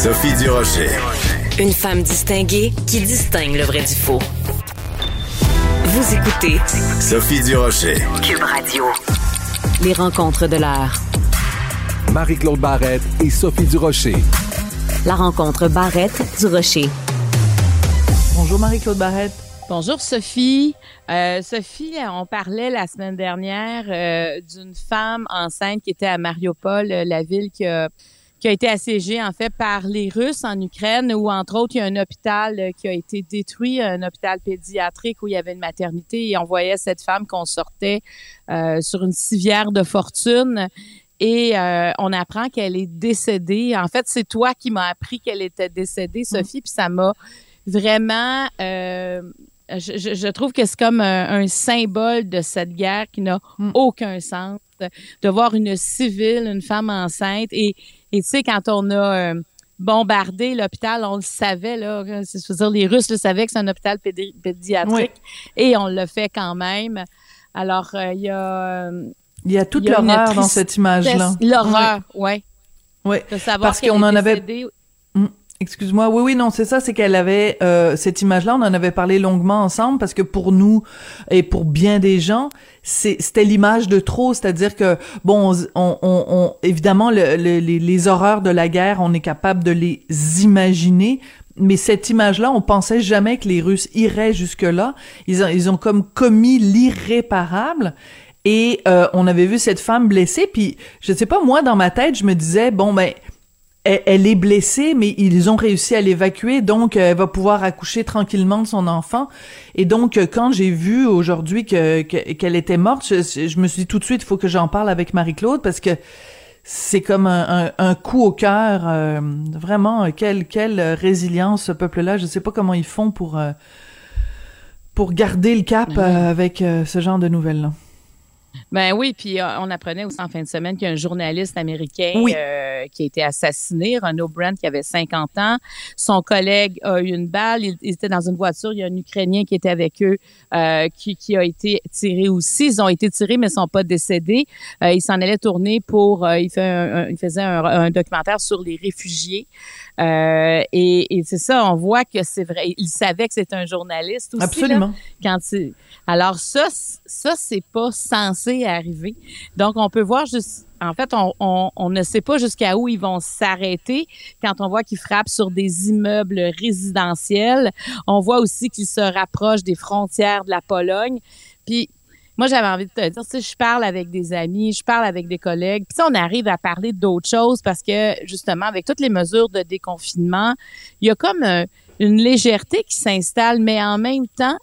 Sophie Durocher. Une femme distinguée qui distingue le vrai du faux. Vous écoutez Sophie Durocher. Cube Radio. Les rencontres de l'heure. Marie-Claude Barrette et Sophie Durocher. La rencontre Barrette-Durocher. Bonjour Marie-Claude Barrette. Bonjour Sophie. Euh, Sophie, on parlait la semaine dernière euh, d'une femme enceinte qui était à Mariupol, euh, la ville qui a, qui a été assiégée en fait par les Russes en Ukraine, où entre autres il y a un hôpital euh, qui a été détruit, un hôpital pédiatrique où il y avait une maternité et on voyait cette femme qu'on sortait euh, sur une civière de fortune. Et euh, on apprend qu'elle est décédée. En fait, c'est toi qui m'as appris qu'elle était décédée, Sophie, puis ça m'a vraiment euh, je, trouve que c'est comme un, un, symbole de cette guerre qui n'a Mm. aucun sens. De voir une civile, une femme enceinte, et et tu sais quand on a euh, bombardé l'hôpital, on le savait là, c'est je veux dire les Russes le savaient que c'est un hôpital pédi- pédiatrique, et on l'a fait quand même. Alors euh, il y a euh, Il y a toute Il y a une l'horreur dans cette image-là. l'horreur, ouais. Ouais. De savoir Parce qu'on en avait-. Excuse-moi. Oui, oui, non, c'est ça, c'est qu'elle avait euh, cette image-là. On en avait parlé longuement ensemble parce que pour nous et pour bien des gens, c'était l'image de trop. C'est-à-dire que bon, on, on, on- évidemment, le- le- les, les horreurs de la guerre, on est capable de les imaginer. Mais cette image-là, on pensait jamais que les Russes iraient jusque-là. Ils ont, ils ont comme commis l'irréparable. Et euh, on avait vu cette femme blessée. Puis, je sais pas, moi, dans ma tête, je me disais, bon, ben, elle, elle est blessée, mais ils ont réussi à l'évacuer, donc euh, elle va pouvoir accoucher tranquillement de son enfant. Et donc, euh, quand j'ai vu aujourd'hui que que- qu'elle était morte, je, je me suis dit tout de suite, il faut que j'en parle avec Marie-Claude parce que c'est comme un, un, un coup au cœur. euh, vraiment, quelle quelle résilience ce peuple-là. Je sais pas comment ils font pour euh, pour garder le cap euh, avec ce genre de nouvelles-là. Ben oui, puis euh, on apprenait aussi en fin de semaine qu'il y a un journaliste américain Oui. euh, qui a été assassiné, Renaud Brent, qui avait 50 ans. Son collègue a eu une balle. Il, il était dans une voiture. Il y a un Ukrainien qui était avec eux euh, qui, qui a été tiré aussi. Ils ont été tirés, mais ne sont pas décédés. Euh, il s'en allait tourner pour... il, fait un- un- il faisait un, un documentaire sur les réfugiés. Et et c'est ça, on voit que c'est vrai. Il savait que c'était un journaliste aussi. là Absolument. quand il... Alors ça, ça c'est pas censé arriver. Donc on peut voir juste, en fait, on, ne sait pas jusqu'à où ils vont s'arrêter quand on voit qu'ils frappent sur des immeubles résidentiels. On voit aussi qu'ils se rapprochent des frontières de la Pologne. Puis moi, j'avais envie de te dire, tu sais, je parle avec des amis, je parle avec des collègues, puis on arrive à parler d'autres choses parce que, justement, avec toutes les mesures de déconfinement, il y a comme euh, une légèreté qui s'installe, mais en même temps,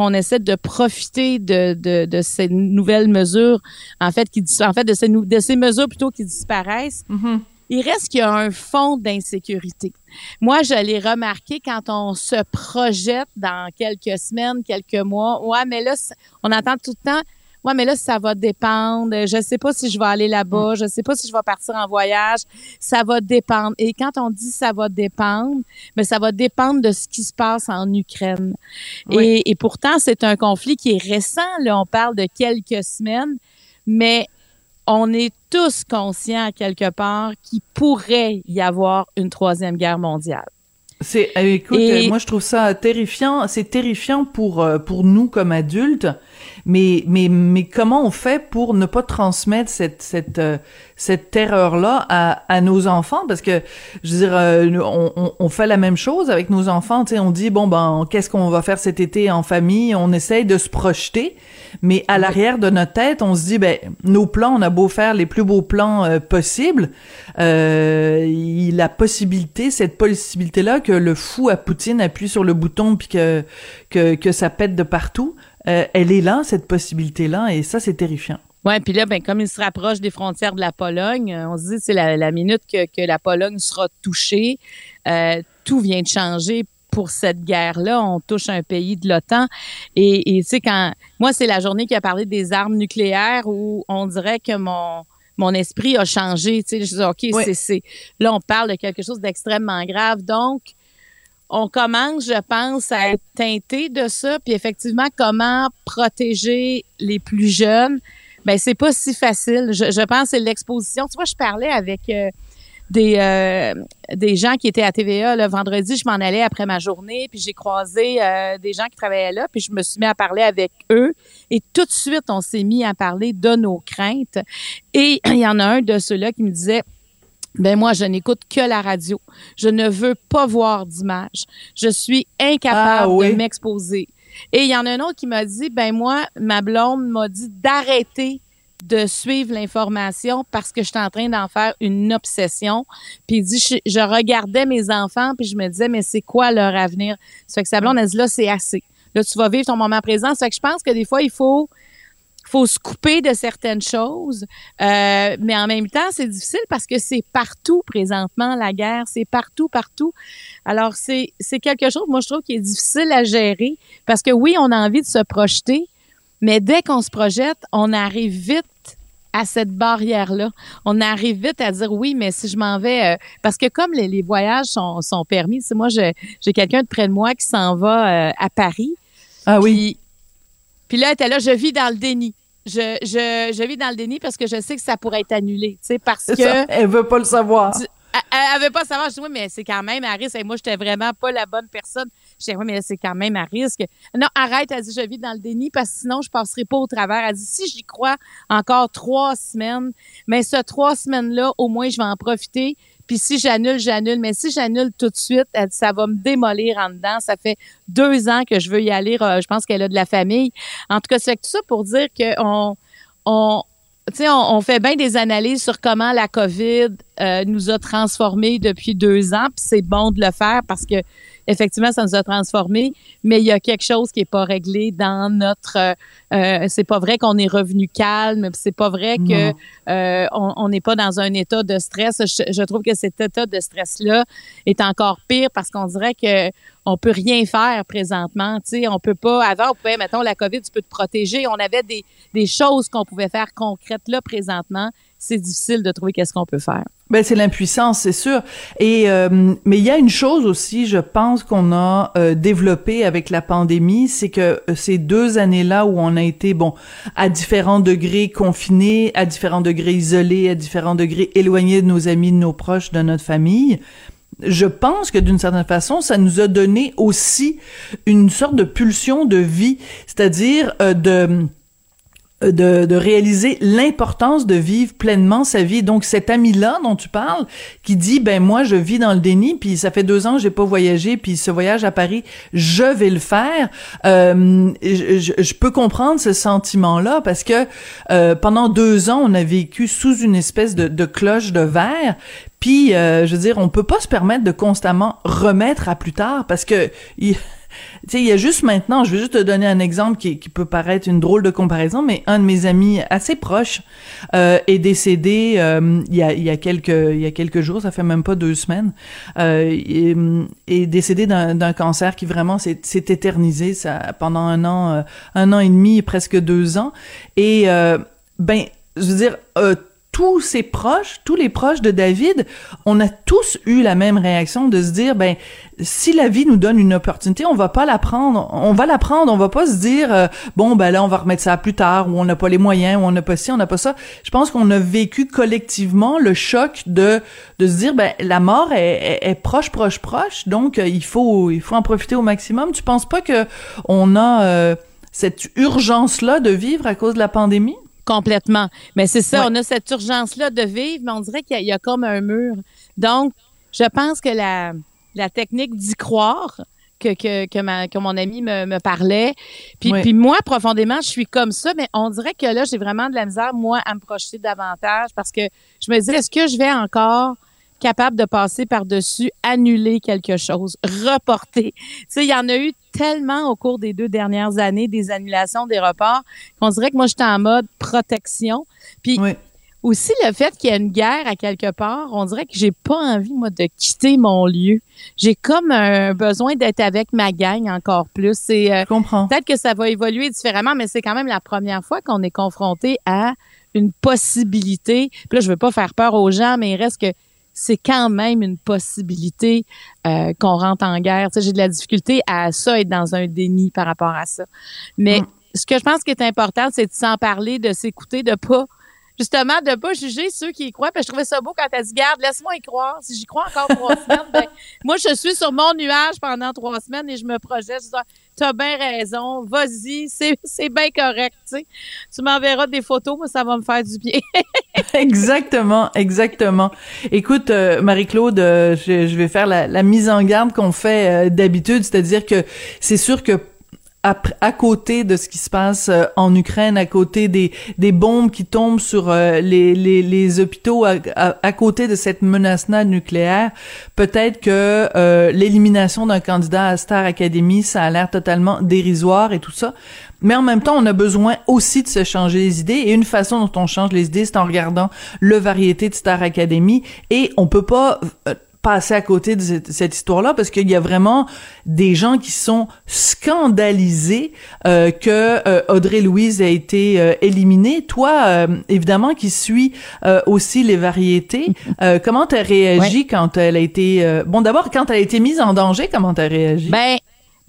qu'on essaie de profiter de, de, de ces nouvelles mesures, en fait, qui dis- en fait de ces, nou- de ces mesures plutôt qui disparaissent, Mhm. il reste qu'il y a un fond d'insécurité. Moi, je l'ai remarqué quand on se projette dans quelques semaines, quelques mois. Ouais, mais là, on entend tout le temps. Ouais, mais là, ça va dépendre. Je sais pas si je vais aller là-bas. Je sais pas si je vais partir en voyage. Ça va dépendre. Et quand on dit ça va dépendre, mais ça va dépendre de ce qui se passe en Ukraine. Oui. Et, et pourtant, c'est un conflit qui est récent. Là, on parle de quelques semaines, mais on est tous conscients quelque part qu'il pourrait y avoir une troisième guerre mondiale. C'est, euh, écoute, Et- moi je trouve ça terrifiant. C'est terrifiant pour euh, pour nous comme adultes, mais mais mais comment on fait pour ne pas transmettre cette cette euh, cette terreur là à à nos enfants? Parce que je veux dire, euh, on, on on fait la même chose avec nos enfants. Tu sais, on dit bon ben qu'est-ce qu'on va faire cet été en famille? On essaye de se projeter, mais à l'arrière de notre tête, on se dit ben nos plans, on a beau faire les plus beaux plans euh, possibles, euh, la possibilité, cette possibilité-là que le fou à Poutine appuie sur le bouton puis que, que, que ça pète de partout, euh, elle est là, cette possibilité-là, et ça, c'est terrifiant. Ouais, puis là, ben, comme il se rapproche des frontières de la Pologne, euh, on se dit c'est la, la minute que, que la Pologne sera touchée, euh, tout vient de changer pour cette guerre-là. On touche un pays de l'OTAN. Et et tu sais, quand moi, c'est la journée qui a parlé des armes nucléaires où on dirait que mon mon esprit a changé. Tu sais, je dis, OK, Oui. c'est, c'est, là, on parle de quelque chose d'extrêmement grave. Donc, on commence, je pense, à être teinté de ça. Puis effectivement, comment protéger les plus jeunes? Ben, c'est pas si facile. Je, pense que c'est l'exposition. Tu vois, je parlais avec euh, des euh, des gens qui étaient à TVA le vendredi. Je m'en allais après ma journée, puis j'ai croisé euh, des gens qui travaillaient là, puis je me suis mis à parler avec eux. Et tout de suite, on s'est mis à parler de nos craintes. Et il y en a un de ceux-là qui me disait ben moi, je n'écoute que la radio. Je ne veux pas voir d'image. Je suis incapable Ah, oui? de m'exposer. Et il y en a un autre qui m'a dit, ben moi, ma blonde m'a dit d'arrêter de suivre l'information parce que je suis en train d'en faire une obsession. Puis il dit, je, je regardais mes enfants puis je me disais, mais c'est quoi leur avenir? Ça fait que sa blonde, elle dit, là, c'est assez. Là, tu vas vivre ton moment présent. Ça fait que je pense que des fois, il faut faut se couper de certaines choses, euh, mais en même temps, c'est difficile parce que c'est partout présentement la guerre, c'est partout, partout. Alors c'est c'est quelque chose, moi je trouve qui est difficile à gérer parce que oui, on a envie de se projeter, mais dès qu'on se projette, on arrive vite à cette barrière-là. On arrive vite à dire oui, mais si je m'en vais, euh, parce que comme les, les voyages sont, sont permis, c'est moi j'ai j'ai quelqu'un de près de moi qui s'en va euh, à Paris. Ah oui. Puis, puis là, elle était là, je vis dans le déni. Je, je, je vis dans le déni parce que je sais que ça pourrait être annulé, tu sais, parce que ça. Elle veut pas le savoir. Tu- elle, elle avait pas savoir. Je dis, oui, mais c'est quand même à risque. Et moi, j'étais vraiment pas la bonne personne. Je dis, oui, mais c'est quand même à risque. Non, arrête. Elle dit, je vis dans le déni parce que sinon, je passerai pas au travers. Elle dit, si j'y crois encore trois semaines, mais ce trois semaines-là, au moins, je vais en profiter. Puis si j'annule, j'annule. Mais si j'annule tout de suite, ça va me démolir en dedans. Ça fait deux ans que je veux y aller. Euh, Je pense qu'elle a de la famille. En tout cas, c'est tout ça pour dire qu'on on, on, on fait bien des analyses sur comment la COVID euh, nous a transformés depuis deux ans, puis c'est bon de le faire parce que effectivement, ça nous a transformés, mais il y a quelque chose qui est pas réglé dans notre. euh, euh, c'est pas vrai qu'on est revenu calme, c'est pas vrai que euh, on n'est pas dans un état de stress. Je, je trouve que cet état de stress-là est encore pire parce qu'on dirait que on peut rien faire présentement. Tu sais, on peut pas. Avant, on pouvait, mettons, la COVID, tu peux te protéger. On avait des, des choses qu'on pouvait faire concrètes. Là, présentement, c'est difficile de trouver qu'est-ce qu'on peut faire. Ben c'est l'impuissance, c'est sûr. Et euh, mais il y a une chose aussi, je pense qu'on a euh, développé avec la pandémie, c'est que euh, ces deux années-là où on a été bon à différents degrés confinés, à différents degrés isolés, à différents degrés éloignés de nos amis, de nos proches, de notre famille. Je pense que d'une certaine façon, ça nous a donné aussi une sorte de pulsion de vie, c'est-à-dire euh, de de, de réaliser l'importance de vivre pleinement sa vie. Donc cet ami-là dont tu parles, qui dit ben moi je vis dans le déni, puis ça fait deux ans j'ai pas voyagé, puis ce voyage à Paris, je vais le faire. Euh, je, peux comprendre ce sentiment-là parce que euh, pendant deux ans on a vécu sous une espèce de, cloche de verre. Puis, euh, je veux dire, on peut pas se permettre de constamment remettre à plus tard parce que tu sais, il y a juste maintenant, je vais juste te donner un exemple qui, qui peut paraître une drôle de comparaison, mais un de mes amis assez proches euh, est décédé euh, il, y a, il y a quelques il y a quelques jours, ça fait même pas deux semaines, euh, est, décédé d'un cancer qui vraiment s'est s'est éternisé ça, pendant un an, euh, un an et demi, presque deux ans, et euh, ben, je veux dire. Euh, tous ses proches, tous les proches de David, on a tous eu la même réaction de se dire, ben, si la vie nous donne une opportunité, on va pas la prendre, on va la prendre, on va pas se dire, euh, bon, ben là, on va remettre ça plus tard, ou on n'a pas les moyens, ou on n'a pas ci, on n'a pas ça. Je pense qu'on a vécu collectivement le choc de, de se dire, ben, la mort est, proche, proche, proche, donc euh, il faut, il faut en profiter au maximum. Tu penses pas que on a euh, cette urgence-là de vivre à cause de la pandémie? Complètement. Mais c'est ça, Ouais. on a cette urgence-là de vivre, mais on dirait qu'il y, a- il y a comme un mur. Donc, je pense que la, la technique d'y croire, que, que, que, ma, que mon ami me, me parlait, puis, Oui. puis moi, profondément, je suis comme ça, mais on dirait que là, j'ai vraiment de la misère, moi, à me projeter davantage parce que je me dis, est-ce que je vais encore capable de passer par-dessus, annuler quelque chose, reporter. Tu sais, il y en a eu tellement au cours des deux dernières années des annulations, des reports, qu'on dirait que moi, j'étais en mode protection. Puis Oui. aussi le fait qu'il y a une guerre à quelque part, on dirait que j'ai pas envie, moi, de quitter mon lieu. J'ai comme un besoin d'être avec ma gang encore plus. C'est euh, Je comprends. Peut-être que ça va évoluer différemment, mais c'est quand même la première fois qu'on est confronté à une possibilité. Puis là, je veux pas faire peur aux gens, mais il reste que c'est quand même une possibilité euh, qu'on rentre en guerre. J'ai de la difficulté à ça, être dans un déni par rapport à ça. Mais Mm. ce que je pense qui est important, c'est de s'en parler, de s'écouter, de pas justement de pas juger ceux qui y croient. Puis je trouvais ça beau quand elle dit garde, laisse-moi y croire. Si j'y crois encore trois semaines, ben, moi je suis sur mon nuage pendant trois semaines et je me projette. Je dis, t'as bien raison, vas-y, c'est, bien correct. Tu, tu m'enverras des photos, moi ça va me faire du bien. exactement, exactement. Écoute, euh, Marie-Claude, euh, je, vais faire la, la mise en garde qu'on fait euh, d'habitude, c'est-à-dire que c'est sûr que à, côté de ce qui se passe euh, en Ukraine, à côté des, des bombes qui tombent sur euh, les, les, les, hôpitaux, à, à, côté de cette menace-là nucléaire, peut-être que euh, l'élimination d'un candidat à Star Academy, ça a l'air totalement dérisoire et tout ça. Mais en même temps, on a besoin aussi de se changer les idées. Et une façon dont on change les idées, c'est en regardant le variété de Star Academy. Et on peut pas passer à côté de cette, histoire-là parce qu'il y a vraiment des gens qui sont scandalisés euh, que euh, Audrey Louise a été euh, éliminée. Toi, évidemment, qui suis aussi les variétés, comment t'as réagi quand elle a été bon d'abord quand elle a été mise en danger, comment t'as réagi? Ben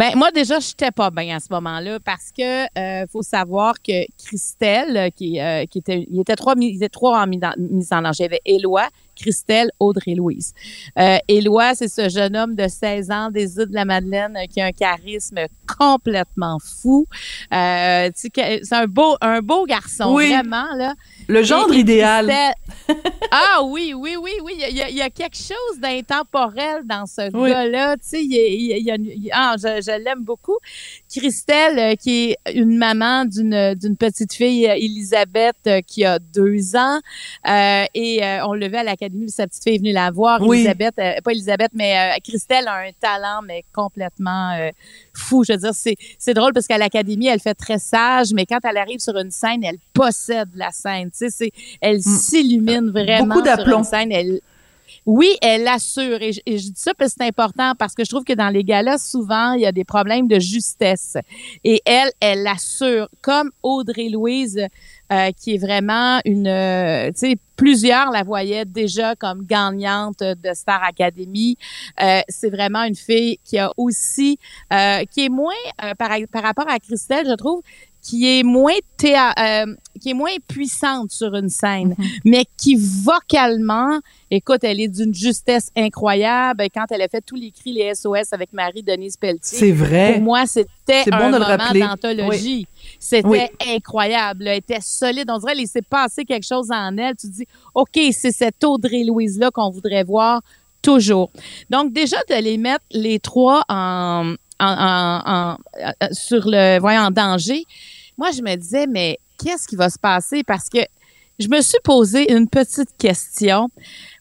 ben moi déjà j'étais pas bien à ce moment-là parce que euh, faut savoir que Christelle qui qui était il était trois il était trois en mise en danger, il y avait Éloi Christelle Audrey-Louise. Euh, Éloi, c'est ce jeune homme de 16 ans des îles de la Madeleine euh, qui a un charisme complètement fou. Euh, c'est un beau, un beau garçon, vraiment. Là. Le genre idéal. ah oui, oui, oui, oui. Il y a, il y a quelque chose d'intemporel dans ce gars-là. Tu sais, il, y a, ah, je, je l'aime beaucoup. Christelle, euh, qui est une maman d'une d'une petite fille, Elisabeth, qui a deux ans, euh, et on le à l'académie sa petite fille est venue la voir. Elisabeth, euh, pas Elisabeth, mais euh, Christelle a un talent, mais complètement euh, fou. Je veux dire, c'est, c'est drôle parce qu'à l'académie, elle fait très sage, mais quand elle arrive sur une scène, elle possède la scène. Elle mm. s'illumine vraiment Beaucoup sur une scène. Elle, oui, elle assure. Et je, dis ça parce que c'est important parce que je trouve que dans les galas, souvent, il y a des problèmes de justesse. Et elle, elle assure. Comme Audrey-Louise, euh, qui est vraiment une... Euh, tu sais, plusieurs la voyaient déjà comme gagnante de Star Academy. Euh, c'est vraiment une fille qui a aussi... qui est moins, par, par rapport à Christelle, je trouve, qui est moins théa euh, qui est moins puissante sur une scène, mhm. mais qui vocalement, écoute, elle est d'une justesse incroyable. Quand elle a fait tous les cris, les SOS avec Marie-Denise Pelletier. C'est vrai. Pour moi, c'était un moment d'anthologie. C'était incroyable. Elle était solide. On dirait qu'il s'est passé quelque chose en elle. Tu dis, OK, c'est cette Audrey-Louise-là qu'on voudrait voir toujours. Donc, déjà, de les mettre les trois en, en, euh, sur le voyant en danger, moi je me disais mais qu'est-ce qui va se passer? Parce que je me suis posé une petite question.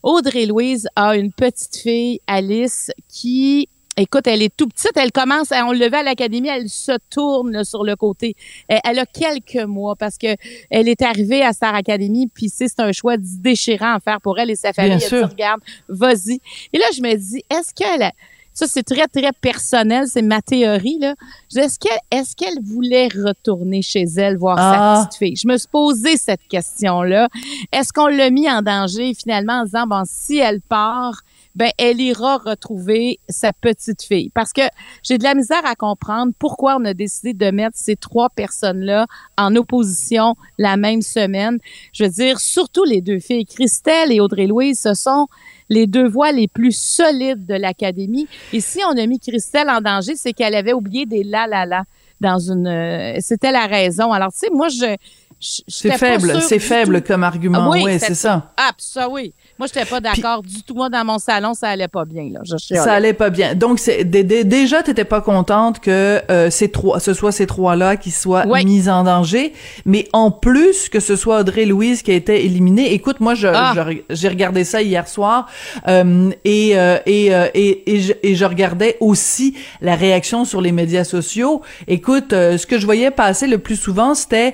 Audrey Louise a une petite fille Alice qui Écoute, elle est tout petite. Elle commence, on le à l'académie, elle se tourne sur le côté. Elle, a quelques mois parce que elle est arrivée à Star Academy, puis c'est un choix déchirant à faire pour elle et sa famille. elle se regarde, vas-y. Et là, je me dis, est-ce qu'elle ça, c'est très, très personnel, c'est ma théorie. Là. Est-ce qu'elle est qu'elle voulait retourner chez elle voir sa ah. petite fille? Je me suis posé cette question-là. Est-ce qu'on l'a mis en danger finalement en disant, bon, si elle part, ben elle ira retrouver sa petite fille? Parce que j'ai de la misère à comprendre pourquoi on a décidé de mettre ces trois personnes-là en opposition la même semaine. Je veux dire, surtout les deux filles, Christelle et Audrey-Louise, ce sont les deux voix les plus solides de l'académie. Et si on a mis Christelle en danger, c'est qu'elle avait oublié des la la la dans une. Euh, c'était la raison. Alors tu sais, moi je. C'est faible, c'est faible comme argument. oui, c'est ça. Ah, ça oui. Moi, je n'étais pas d'accord du tout. Moi, dans mon salon, ça allait pas bien. Là. ça allait pas bien. Donc, c'est déjà, t'étais pas contente que euh, ces trois, ce soit ces trois-là qui soient mis en danger, mais en plus que ce soit Audrey Louise qui a été éliminée. Écoute, moi, je, ah. j'ai regardé ça hier soir euh, et, euh, et, euh, et, et, je, et, je, regardais aussi la réaction sur les médias sociaux. Écoute, euh, ce que je voyais passer le plus souvent, c'était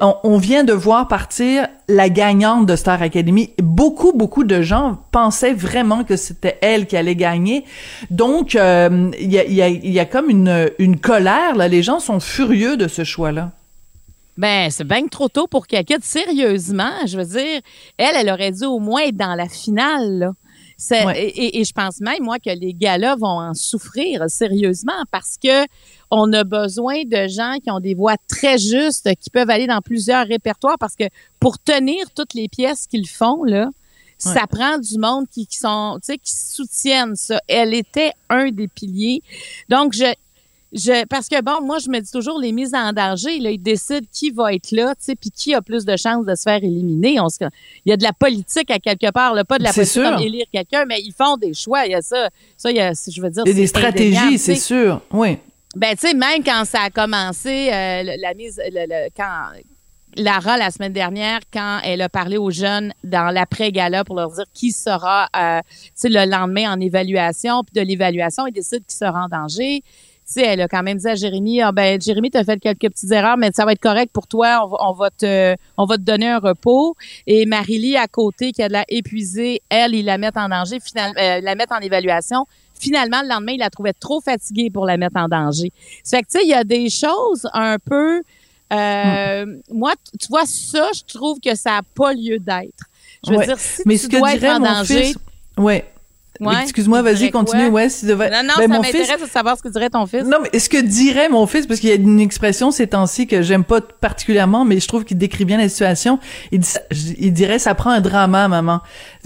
on, on vient de voir partir la gagnante de Star Academy. Beaucoup, beaucoup de gens pensaient vraiment que c'était elle qui allait gagner. Donc, il euh, y, a, y, a, comme une, colère, là. Les gens sont furieux de ce choix-là. Ben, c'est bien trop tôt pour qu'elle sérieusement. Je veux dire, elle, elle aurait dû au moins être dans la finale. C'est- Ouais. et, et- et je pense même, moi, que les gars-là vont en souffrir sérieusement parce que on a besoin de gens qui ont des voix très justes, qui peuvent aller dans plusieurs répertoires parce que pour tenir toutes les pièces qu'ils font, là, ça prend du monde qui, qui sont, tu sais, qui soutiennent ça. Elle était un des piliers. Donc, je, je, parce que bon, moi, je me dis toujours, les mises en danger, là, ils décident qui va être là, tu sais, puis qui a plus de chances de se faire éliminer. On se, il y a de la politique à quelque part, là, pas de la politique sûr. comme élire quelqu'un, mais ils font des choix. Il y a ça, ça, il y a, je veux dire, Il y a des stratégies, c'est sûr. Oui. Ben, tu sais, même quand ça a commencé, euh, la mise, le- le- quand Lara, la semaine dernière, quand elle a parlé aux jeunes dans l'après-gala pour leur dire qui sera, euh, tu sais, le lendemain en évaluation, puis de l'évaluation, ils décident qui sera en danger. Tu sais, elle a quand même dit à Jérémy, ah ben, Jérémy, t'as fait quelques petites erreurs, mais ça va être correct pour toi. On va, on va te, on va te donner un repos. Et Marie-Lie, à côté, qui a de la épuisée, elle, ils la mettent en danger, finalement, euh, la mettent en évaluation. Finalement, le lendemain, il la trouvait trop fatiguée pour la mettre en danger. Ça fait que, tu sais, il y a des choses un peu... euh, Moi, t- tu vois, ça, je trouve que ça n'a pas lieu d'être. Je veux Ouais. dire, si Mais tu ce que dois être dirait en danger... fils. Ouais. Ouais, Excuse-moi, vas-y, continue. Ouais, si devait- Non, non, Ben, ça mon fils- m'intéresse de savoir ce que dirait ton fils. Non, mais ce que dirait mon fils, parce qu'il y a une expression ces temps-ci que j'aime pas particulièrement, mais je trouve qu'il décrit bien la situation. Il, dit, il dirait, ça prend un drama, maman.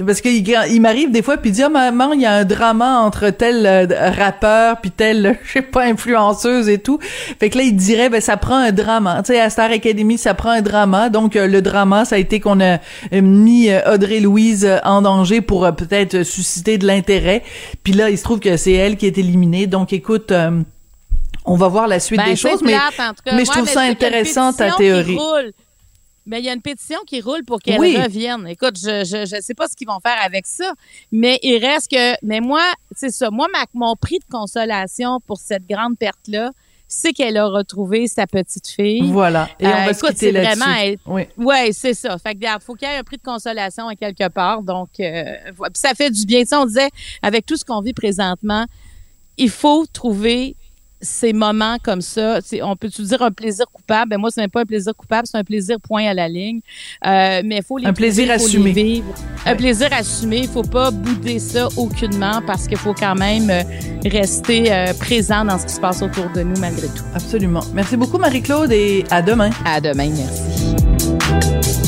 Parce qu'il il m'arrive des fois, puis il dit, ah, maman, il y a un drama entre tel euh, rappeur, puis tel, euh, je sais pas, influenceuse et tout. Fait que là, il dirait, ben, ça prend un drama. Tu sais, à Star Academy, ça prend un drama. Donc, euh, le drama, ça a été qu'on a mis euh, Audrey Louise en danger pour peut-être susciter de l'intérêt. Puis là, il se trouve que c'est elle qui est éliminée. Donc, écoute, euh, on va voir la suite Ben, des choses, mais, plate, en tout cas. mais je trouve ça intéressant, ta théorie. Mais il y a une pétition qui roule pour qu'elle Oui. revienne. Écoute, je, je je sais pas ce qu'ils vont faire avec ça, mais il reste que mais moi, c'est ça. Moi ma, mon prix de consolation pour cette grande perte là, c'est qu'elle a retrouvé sa petite fille. Voilà. Et on Euh, va se écoute, quitter là-dessus. Oui. Ouais, c'est ça. Fait que regarde, faut qu'il y ait un prix de consolation à quelque part. Donc, euh, ça fait du bien. Sais, on disait avec tout ce qu'on vit présentement, il faut trouver ces moments comme ça. On peut-tu dire un plaisir coupable? Ben moi, c'est même pas un plaisir coupable, c'est un plaisir point à la ligne. Euh, mais il faut les Un plaisir trouver, assumé. vivre. Un plaisir assumé. Il faut pas bouder ça aucunement parce qu'il faut quand même euh, rester euh, présent dans ce qui se passe autour de nous malgré tout. Absolument. Merci beaucoup, Marie-Claude, et à demain. À demain, merci.